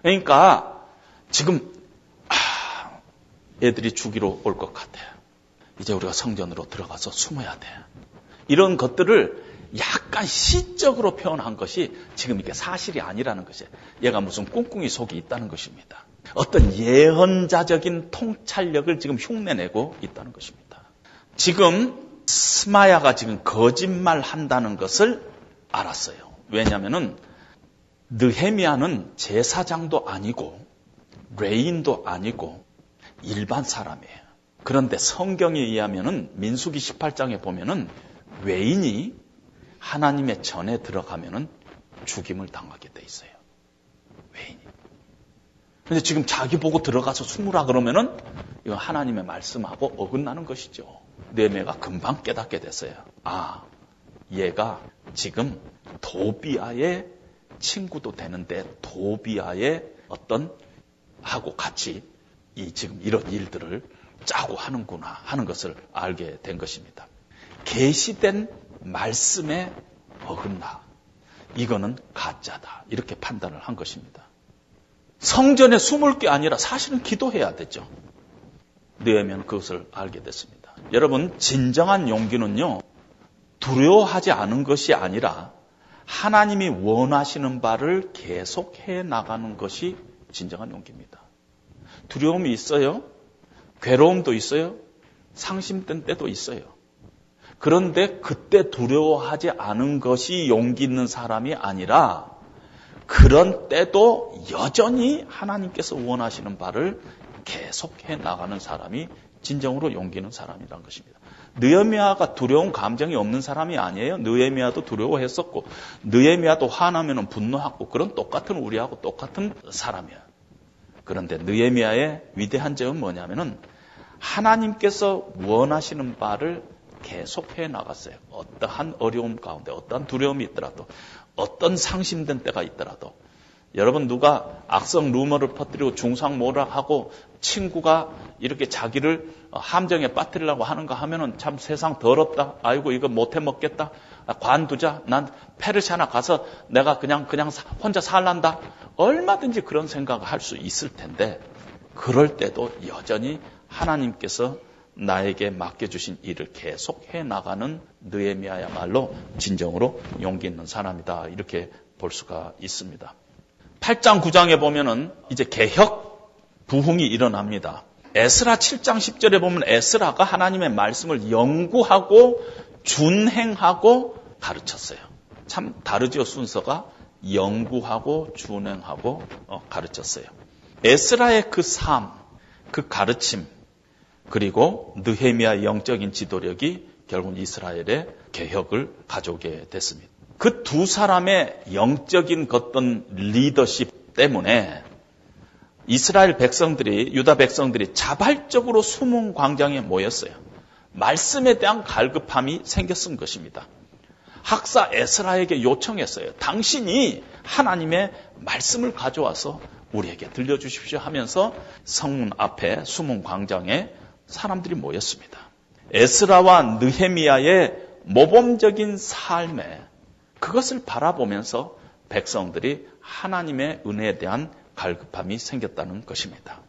그러니까 지금 아, 애들이 죽이러 올 것 같아. 이제 우리가 성전으로 들어가서 숨어야 돼. 이런 것들을 약간 시적으로 표현한 것이 지금 이게 사실이 아니라는 것이에요. 얘가 무슨 꿍꿍이 속이 있다는 것입니다. 어떤 예언자적인 통찰력을 지금 흉내내고 있다는 것입니다. 지금 스마야가 지금 거짓말 한다는 것을 알았어요. 왜냐하면은 느헤미야는 제사장도 아니고 레인도 아니고 일반 사람이에요. 그런데 성경에 의하면은 민수기 18장에 보면은 외인이 하나님의 전에 들어가면은 죽임을 당하게 돼 있어요. 외인이. 근데 지금 자기 보고 들어가서 숨으라 그러면은 이건 하나님의 말씀하고 어긋나는 것이죠. 네메가 금방 깨닫게 됐어요. 아, 얘가 지금 도비아의 친구도 되는데 도비아의 어떤 하고 같이 이 지금 이런 일들을 짜고 하는구나 하는 것을 알게 된 것입니다. 계시된 말씀에 어긋나. 이거는 가짜다. 이렇게 판단을 한 것입니다. 성전에 숨을 게 아니라 사실은 기도해야 되죠. 느헤미야는 그것을 알게 됐습니다. 여러분 진정한 용기는요 두려워하지 않은 것이 아니라 하나님이 원하시는 바를 계속해 나가는 것이 진정한 용기입니다. 두려움이 있어요. 괴로움도 있어요. 상심된 때도 있어요. 그런데 그때 두려워하지 않은 것이 용기 있는 사람이 아니라 그런 때도 여전히 하나님께서 원하시는 바를 계속해 나가는 사람이 진정으로 용기 있는 사람이라는 것입니다. 느헤미야가 두려운 감정이 없는 사람이 아니에요. 느헤미야도 두려워했었고 느헤미야도 화나면 분노하고 그런 똑같은 우리하고 똑같은 사람이야. 그런데 느헤미야의 위대한 점은 뭐냐면은 하나님께서 원하시는 바를 계속 해 나갔어요. 어떠한 어려움 가운데, 어떠한 두려움이 있더라도, 어떤 상심된 때가 있더라도, 여러분 누가 악성 루머를 퍼뜨리고 중상모략하고 친구가 이렇게 자기를 함정에 빠뜨리려고 하는가 하면은 참 세상 더럽다. 아이고 이거 못해 먹겠다. 관두자. 난 페르시아나 가서 내가 그냥 그냥 혼자 살란다. 얼마든지 그런 생각을 할 수 있을 텐데 그럴 때도 여전히 하나님께서 나에게 맡겨주신 일을 계속 해 나가는 느에미아야말로 진정으로 용기 있는 사람이다. 이렇게 볼 수가 있습니다. 8장 9장에 보면은 이제 개혁 부흥이 일어납니다. 에스라 7장 10절에 보면 에스라가 하나님의 말씀을 연구하고 준행하고 가르쳤어요. 참 다르죠 순서가 연구하고 준행하고 어, 가르쳤어요. 에스라의 그 삶, 그 가르침, 그리고 느헤미야 영적인 지도력이 결국 이스라엘의 개혁을 가져오게 됐습니다. 그 두 사람의 영적인 어떤 리더십 때문에 이스라엘 백성들이 유다 백성들이 자발적으로 수문 광장에 모였어요. 말씀에 대한 갈급함이 생겼은 것입니다. 학사 에스라에게 요청했어요. 당신이 하나님의 말씀을 가져와서 우리에게 들려주십시오 하면서 성문 앞에 수문 광장에 사람들이 모였습니다. 에스라와 느헤미야의 모범적인 삶에 그것을 바라보면서 백성들이 하나님의 은혜에 대한 갈급함이 생겼다는 것입니다.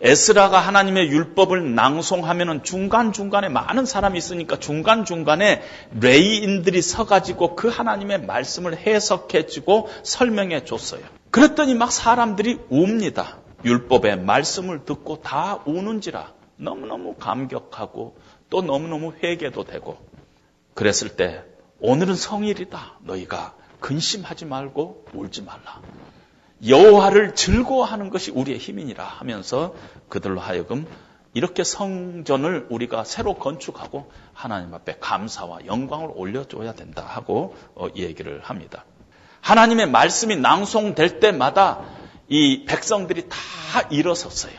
에스라가 하나님의 율법을 낭송하면 중간중간에 많은 사람이 있으니까 중간중간에 레이인들이 서가지고 그 하나님의 말씀을 해석해주고 설명해 줬어요. 그랬더니 막 사람들이 웁니다. 율법의 말씀을 듣고 다 우는지라 너무너무 감격하고 또 너무너무 회개도 되고 그랬을 때 오늘은 성일이다. 너희가 근심하지 말고 울지 말라. 여호와를 즐거워하는 것이 우리의 힘이니라 하면서 그들로 하여금 이렇게 성전을 우리가 새로 건축하고 하나님 앞에 감사와 영광을 올려줘야 된다 하고 어, 얘기를 합니다. 하나님의 말씀이 낭송될 때마다 이 백성들이 다 일어섰어요.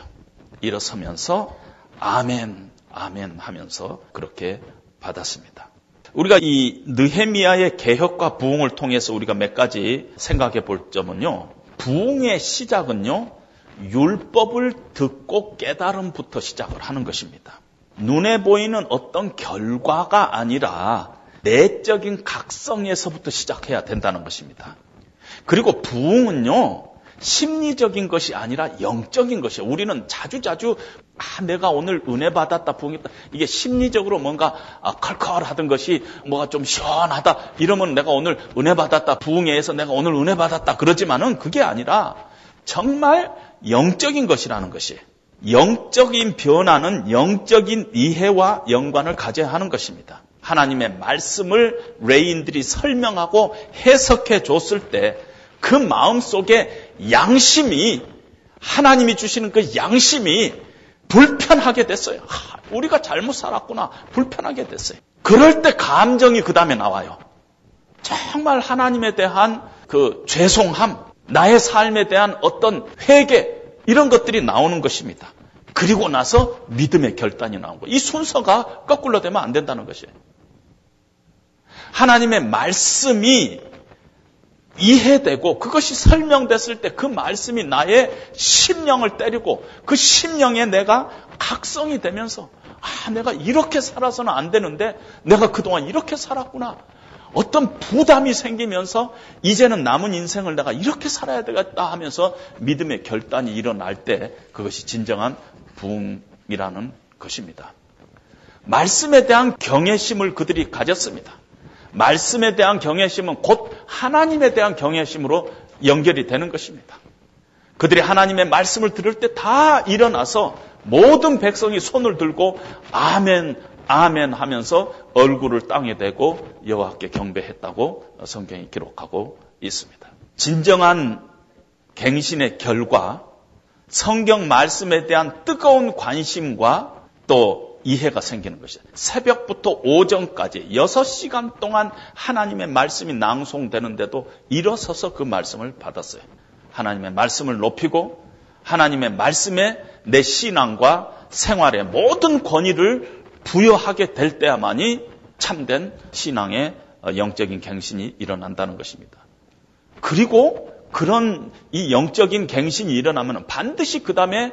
일어서면서 아멘, 아멘 하면서 그렇게 받았습니다. 우리가 이 느헤미야의 개혁과 부흥을 통해서 우리가 몇 가지 생각해 볼 점은요. 부흥의 시작은요. 율법을 듣고 깨달음부터 시작을 하는 것입니다. 눈에 보이는 어떤 결과가 아니라 내적인 각성에서부터 시작해야 된다는 것입니다. 그리고 부흥은요, 심리적인 것이 아니라 영적인 것이에요. 우리는 자주자주 아, 내가 오늘 은혜 받았다, 부흥했다. 이게 심리적으로 뭔가 아, 컬컬하던 것이 뭐가 좀 시원하다. 이러면 내가 오늘 은혜 받았다, 부흥회에서 내가 오늘 은혜 받았다. 그러지만은 그게 아니라 정말 영적인 것이라는 것이 영적인 변화는 영적인 이해와 연관을 가져야 하는 것입니다. 하나님의 말씀을 레인들이 설명하고 해석해 줬을 때 그 마음 속에 양심이 하나님이 주시는 그 양심이 불편하게 됐어요. 하, 우리가 잘못 살았구나. 불편하게 됐어요. 그럴 때 감정이 그 다음에 나와요. 정말 하나님에 대한 그 죄송함, 나의 삶에 대한 어떤 회개, 이런 것들이 나오는 것입니다. 그리고 나서 믿음의 결단이 나오고 이 순서가 거꾸로 되면 안 된다는 것이에요. 하나님의 말씀이 이해되고 그것이 설명됐을 때 그 말씀이 나의 심령을 때리고 그 심령에 내가 각성이 되면서 아, 내가 이렇게 살아서는 안 되는데 내가 그동안 이렇게 살았구나. 어떤 부담이 생기면서 이제는 남은 인생을 내가 이렇게 살아야 되겠다 하면서 믿음의 결단이 일어날 때 그것이 진정한 부흥이라는 것입니다. 말씀에 대한 경외심을 그들이 가졌습니다. 말씀에 대한 경외심은 곧 하나님에 대한 경외심으로 연결이 되는 것입니다. 그들이 하나님의 말씀을 들을 때 다 일어나서 모든 백성이 손을 들고 아멘, 아멘 하면서 얼굴을 땅에 대고 여호와께 경배했다고 성경이 기록하고 있습니다. 진정한 갱신의 결과 성경 말씀에 대한 뜨거운 관심과 또 이해가 생기는 것이죠. 새벽부터 오전까지 6시간 동안 하나님의 말씀이 낭송되는데도 일어서서 그 말씀을 받았어요. 하나님의 말씀을 높이고 하나님의 말씀에 내 신앙과 생활의 모든 권위를 부여하게 될 때야만이 참된 신앙의 영적인 갱신이 일어난다는 것입니다. 그리고 그런 이 영적인 갱신이 일어나면 반드시 그 다음에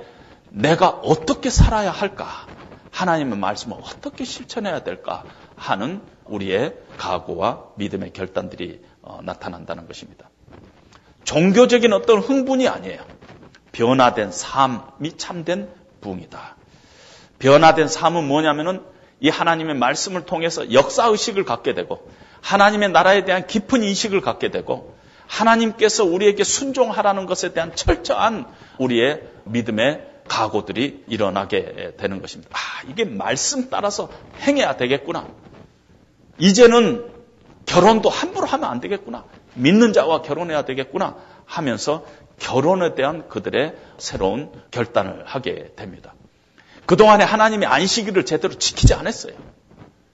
내가 어떻게 살아야 할까? 하나님의 말씀을 어떻게 실천해야 될까 하는 우리의 각오와 믿음의 결단들이 어, 나타난다는 것입니다. 종교적인 어떤 흥분이 아니에요. 변화된 삶이 참된 부흥이다. 변화된 삶은 뭐냐면은 이 하나님의 말씀을 통해서 역사 의식을 갖게 되고 하나님의 나라에 대한 깊은 인식을 갖게 되고 하나님께서 우리에게 순종하라는 것에 대한 철저한 우리의 믿음의 각오들이 일어나게 되는 것입니다. 아, 이게 말씀 따라서 행해야 되겠구나. 이제는 결혼도 함부로 하면 안 되겠구나. 믿는 자와 결혼해야 되겠구나 하면서 결혼에 대한 그들의 새로운 결단을 하게 됩니다. 그동안에 하나님이 안식일을 제대로 지키지 않았어요.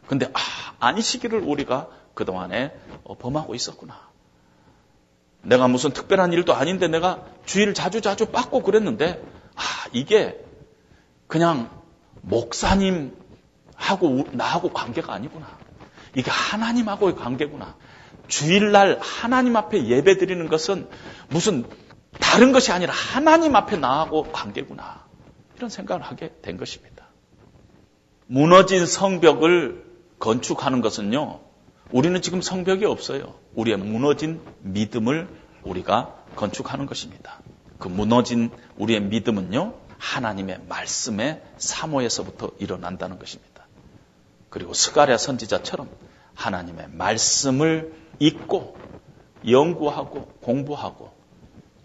근데, 아, 안식일을 우리가 그동안에 어, 범하고 있었구나. 내가 무슨 특별한 일도 아닌데 내가 주의를 자주 자주 받고 그랬는데, 아, 이게 그냥 목사님하고 나하고 관계가 아니구나. 이게 하나님하고의 관계구나. 주일날 하나님 앞에 예배 드리는 것은 무슨 다른 것이 아니라 하나님 앞에 나하고 관계구나. 이런 생각을 하게 된 것입니다. 무너진 성벽을 건축하는 것은요, 우리는 지금 성벽이 없어요. 우리의 무너진 믿음을 우리가 건축하는 것입니다. 그 무너진 우리의 믿음은요, 하나님의 말씀의 사모에서부터 일어난다는 것입니다. 그리고 스가랴 선지자처럼 하나님의 말씀을 읽고 연구하고 공부하고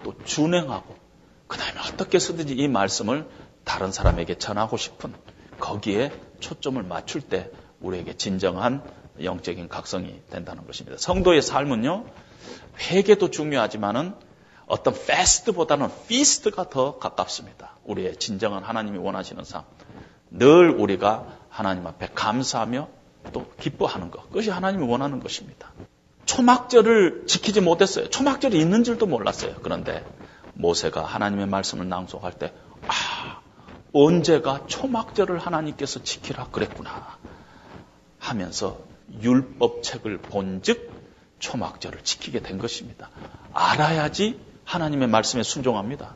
또 준행하고 그 다음에 어떻게 쓰든지 이 말씀을 다른 사람에게 전하고 싶은 거기에 초점을 맞출 때 우리에게 진정한 영적인 각성이 된다는 것입니다. 성도의 삶은요, 회개도 중요하지만은 어떤 fast보다는 feast가 더 가깝습니다. 우리의 진정한 하나님이 원하시는 삶. 늘 우리가 하나님 앞에 감사하며 또 기뻐하는 것. 그것이 하나님이 원하는 것입니다. 초막절을 지키지 못했어요. 초막절이 있는 줄도 몰랐어요. 그런데 모세가 하나님의 말씀을 낭송할 때, 아, 언제가 초막절을 하나님께서 지키라 그랬구나 하면서 율법책을 본즉 초막절을 지키게 된 것입니다. 알아야지 하나님의 말씀에 순종합니다.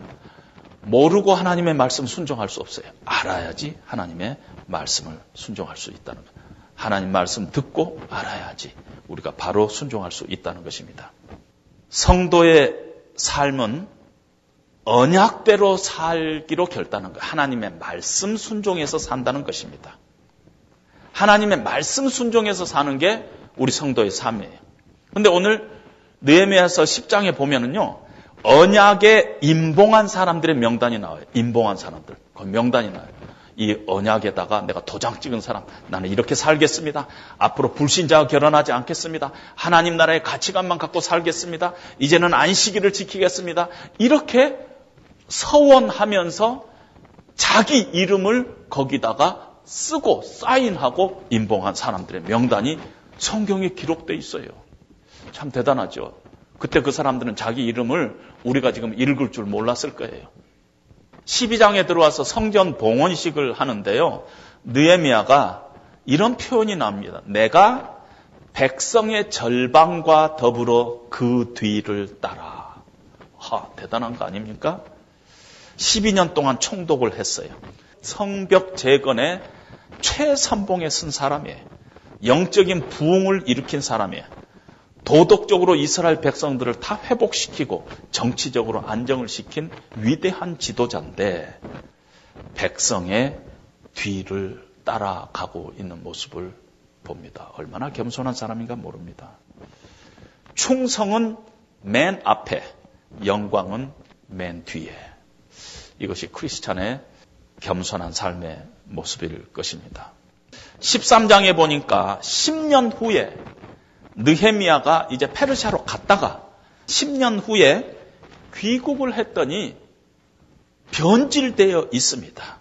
모르고 하나님의 말씀 순종할 수 없어요. 알아야지 하나님의 말씀을 순종할 수 있다는 것. 하나님 말씀 듣고 알아야지 우리가 바로 순종할 수 있다는 것입니다. 성도의 삶은 언약대로 살기로 결단한 것. 하나님의 말씀 순종해서 산다는 것입니다. 하나님의 말씀 순종해서 사는 게 우리 성도의 삶이에요. 근데 오늘 느헤미야서 10장에 보면은요. 언약에 임봉한 사람들의 명단이 나와요. 임봉한 사람들. 그 명단이 나와요. 이 언약에다가 내가 도장 찍은 사람, 나는 이렇게 살겠습니다. 앞으로 불신자와 결혼하지 않겠습니다. 하나님 나라의 가치관만 갖고 살겠습니다. 이제는 안식일을 지키겠습니다. 이렇게 서원하면서 자기 이름을 거기다가 쓰고 사인하고 임봉한 사람들의 명단이 성경에 기록돼 있어요. 참 대단하죠. 그때 그 사람들은 자기 이름을 우리가 지금 읽을 줄 몰랐을 거예요. 12장에 들어와서 성전 봉헌식을 하는데요. 느에미아가 이런 표현이 납니다. 내가 백성의 절반과 더불어 그 뒤를 따라. 하, 대단한 거 아닙니까? 12년 동안 총독을 했어요. 성벽 재건에 최선봉에 쓴 사람이에요. 영적인 부흥을 일으킨 사람이에요. 도덕적으로 이스라엘 백성들을 다 회복시키고 정치적으로 안정을 시킨 위대한 지도자인데 백성의 뒤를 따라가고 있는 모습을 봅니다. 얼마나 겸손한 사람인가 모릅니다. 충성은 맨 앞에, 영광은 맨 뒤에. 이것이 크리스찬의 겸손한 삶의 모습일 것입니다. 13장에 보니까 10년 후에 느헤미야가 이제 페르시아로 갔다가 10년 후에 귀국을 했더니 변질되어 있습니다.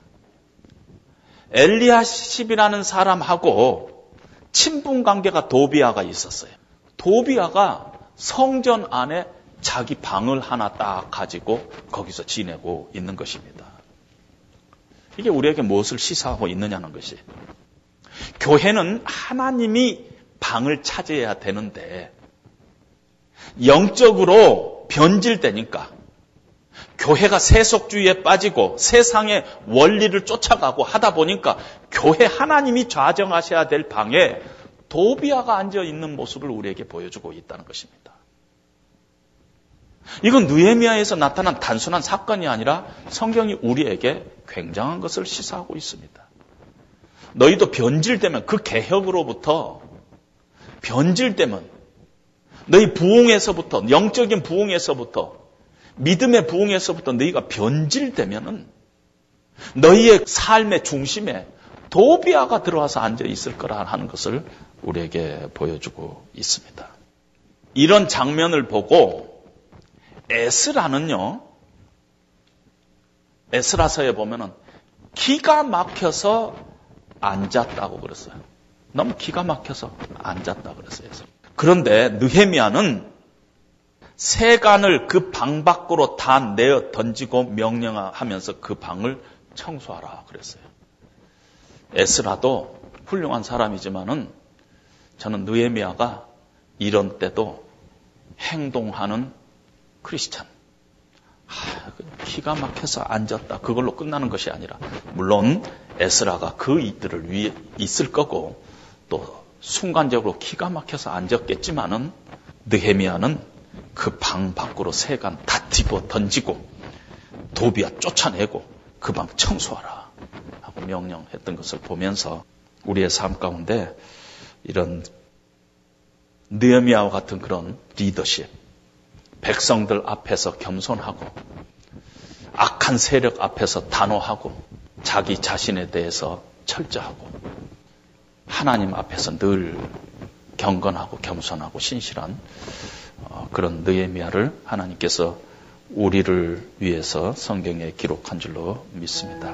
엘리아십이라는 사람하고 친분 관계가 도비아가 있었어요. 도비아가 성전 안에 자기 방을 하나 딱 가지고 거기서 지내고 있는 것입니다. 이게 우리에게 무엇을 시사하고 있느냐는 것이. 교회는 하나님이 방을 차지해야 되는데 영적으로 변질되니까 교회가 세속주의에 빠지고 세상의 원리를 쫓아가고 하다 보니까 교회 하나님이 좌정하셔야 될 방에 도비아가 앉아 있는 모습을 우리에게 보여주고 있다는 것입니다. 이건 느헤미야에서 나타난 단순한 사건이 아니라 성경이 우리에게 굉장한 것을 시사하고 있습니다. 너희도 변질되면 그 개혁으로부터 변질되면 너희 부흥에서부터 영적인 부흥에서부터 믿음의 부흥에서부터 너희가 변질되면은 너희의 삶의 중심에 도비아가 들어와서 앉아 있을 거라 하는 것을 우리에게 보여주고 있습니다. 이런 장면을 보고 에스라는요, 에스라서에 보면은 기가 막혀서 앉았다고 그랬어요. 너무 기가 막혀서 앉았다 그랬어요. 그런데 느헤미야는 세간을 그 방 밖으로 다 내어 던지고 명령하면서 그 방을 청소하라 그랬어요. 에스라도 훌륭한 사람이지만은 저는 느헤미야가 이런 때도 행동하는 크리스찬. 아, 기가 막혀서 앉았다. 그걸로 끝나는 것이 아니라 물론 에스라가 그 이들을 위해 있을 거고 또 순간적으로 기가 막혀서 앉았겠지만은 느헤미야는 그 방 밖으로 세간 다 집어 던지고 도비아 쫓아내고 그 방 청소하라 하고 명령했던 것을 보면서 우리의 삶 가운데 이런 느헤미야와 같은 그런 리더십 백성들 앞에서 겸손하고 악한 세력 앞에서 단호하고 자기 자신에 대해서 철저하고 하나님 앞에서 늘 경건하고 겸손하고 신실한 어, 그런 느헤미야를 하나님께서 우리를 위해서 성경에 기록한 줄로 믿습니다.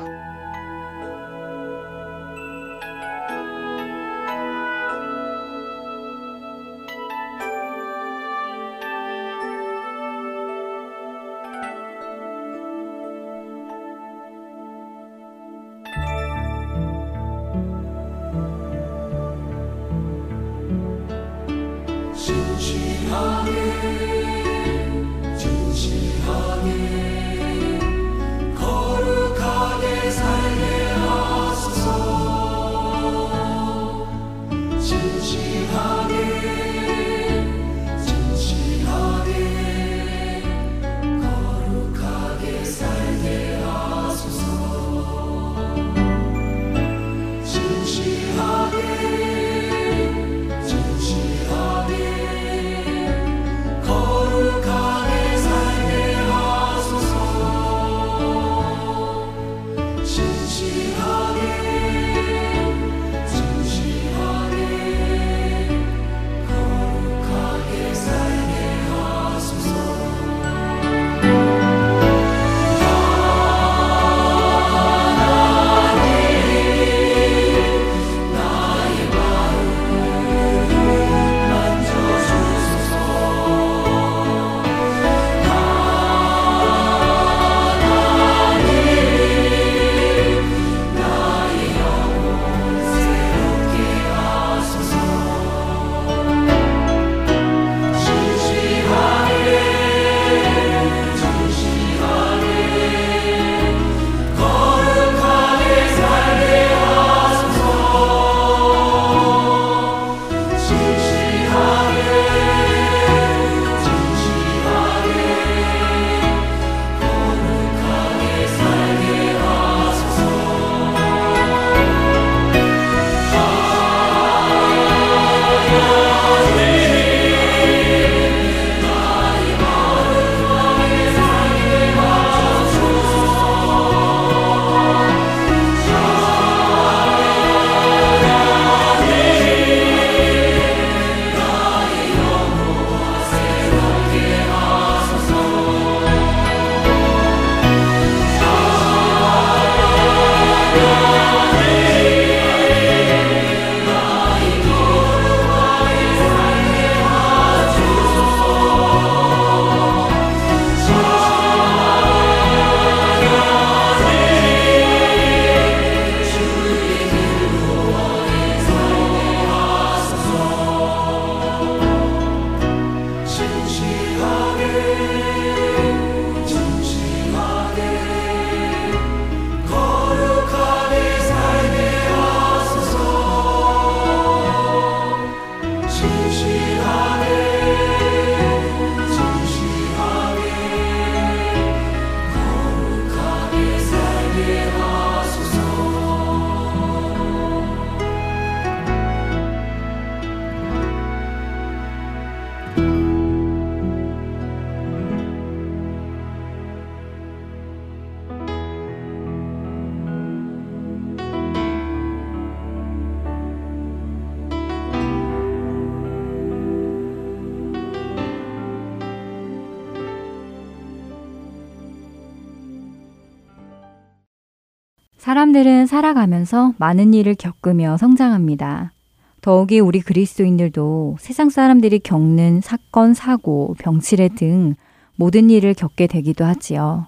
사람들은 살아가면서 많은 일을 겪으며 성장합니다. 더욱이 우리 그리스도인들도 세상 사람들이 겪는 사건, 사고, 병치레 등 모든 일을 겪게 되기도 하지요.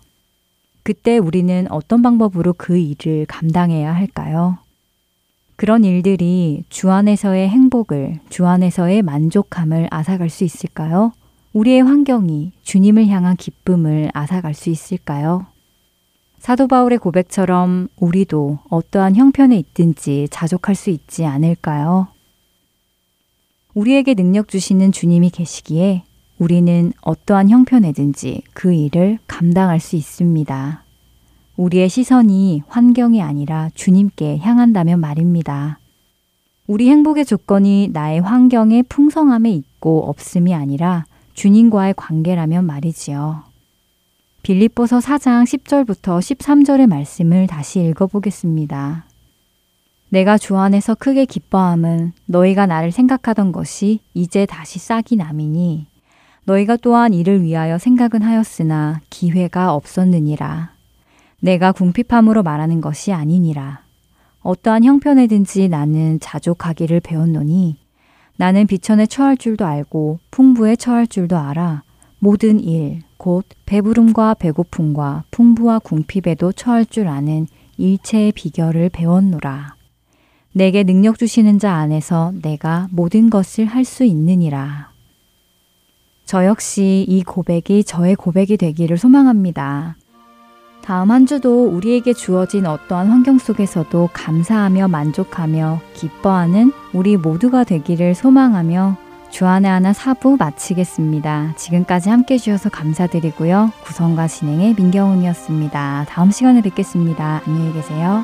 그때 우리는 어떤 방법으로 그 일을 감당해야 할까요? 그런 일들이 주 안에서의 행복을, 주 안에서의 만족함을 앗아갈 수 있을까요? 우리의 환경이 주님을 향한 기쁨을 앗아갈 수 있을까요? 사도 바울의 고백처럼 우리도 어떠한 형편에 있든지 자족할 수 있지 않을까요? 우리에게 능력 주시는 주님이 계시기에 우리는 어떠한 형편에든지 그 일을 감당할 수 있습니다. 우리의 시선이 환경이 아니라 주님께 향한다면 말입니다. 우리 행복의 조건이 나의 환경의 풍성함에 있고 없음이 아니라 주님과의 관계라면 말이지요. 빌립보서 4장 10절부터 13절의 말씀을 다시 읽어보겠습니다. 내가 주 안에서 크게 기뻐함은 너희가 나를 생각하던 것이 이제 다시 싹이 남이니 너희가 또한 이를 위하여 생각은 하였으나 기회가 없었느니라. 내가 궁핍함으로 말하는 것이 아니니라. 어떠한 형편에든지 나는 자족하기를 배웠노니 나는 비천에 처할 줄도 알고 풍부에 처할 줄도 알아 모든 일, 곧 배부름과 배고픔과 풍부와 궁핍에도 처할 줄 아는 일체의 비결을 배웠노라. 내게 능력 주시는 자 안에서 내가 모든 것을 할 수 있느니라. 저 역시 이 고백이 저의 고백이 되기를 소망합니다. 다음 한 주도 우리에게 주어진 어떠한 환경 속에서도 감사하며 만족하며 기뻐하는 우리 모두가 되기를 소망하며 주안의 하나 사부 마치겠습니다. 지금까지 함께 해주셔서 감사드리고요. 구성과 진행의 민경훈이었습니다. 다음 시간에 뵙겠습니다. 안녕히 계세요.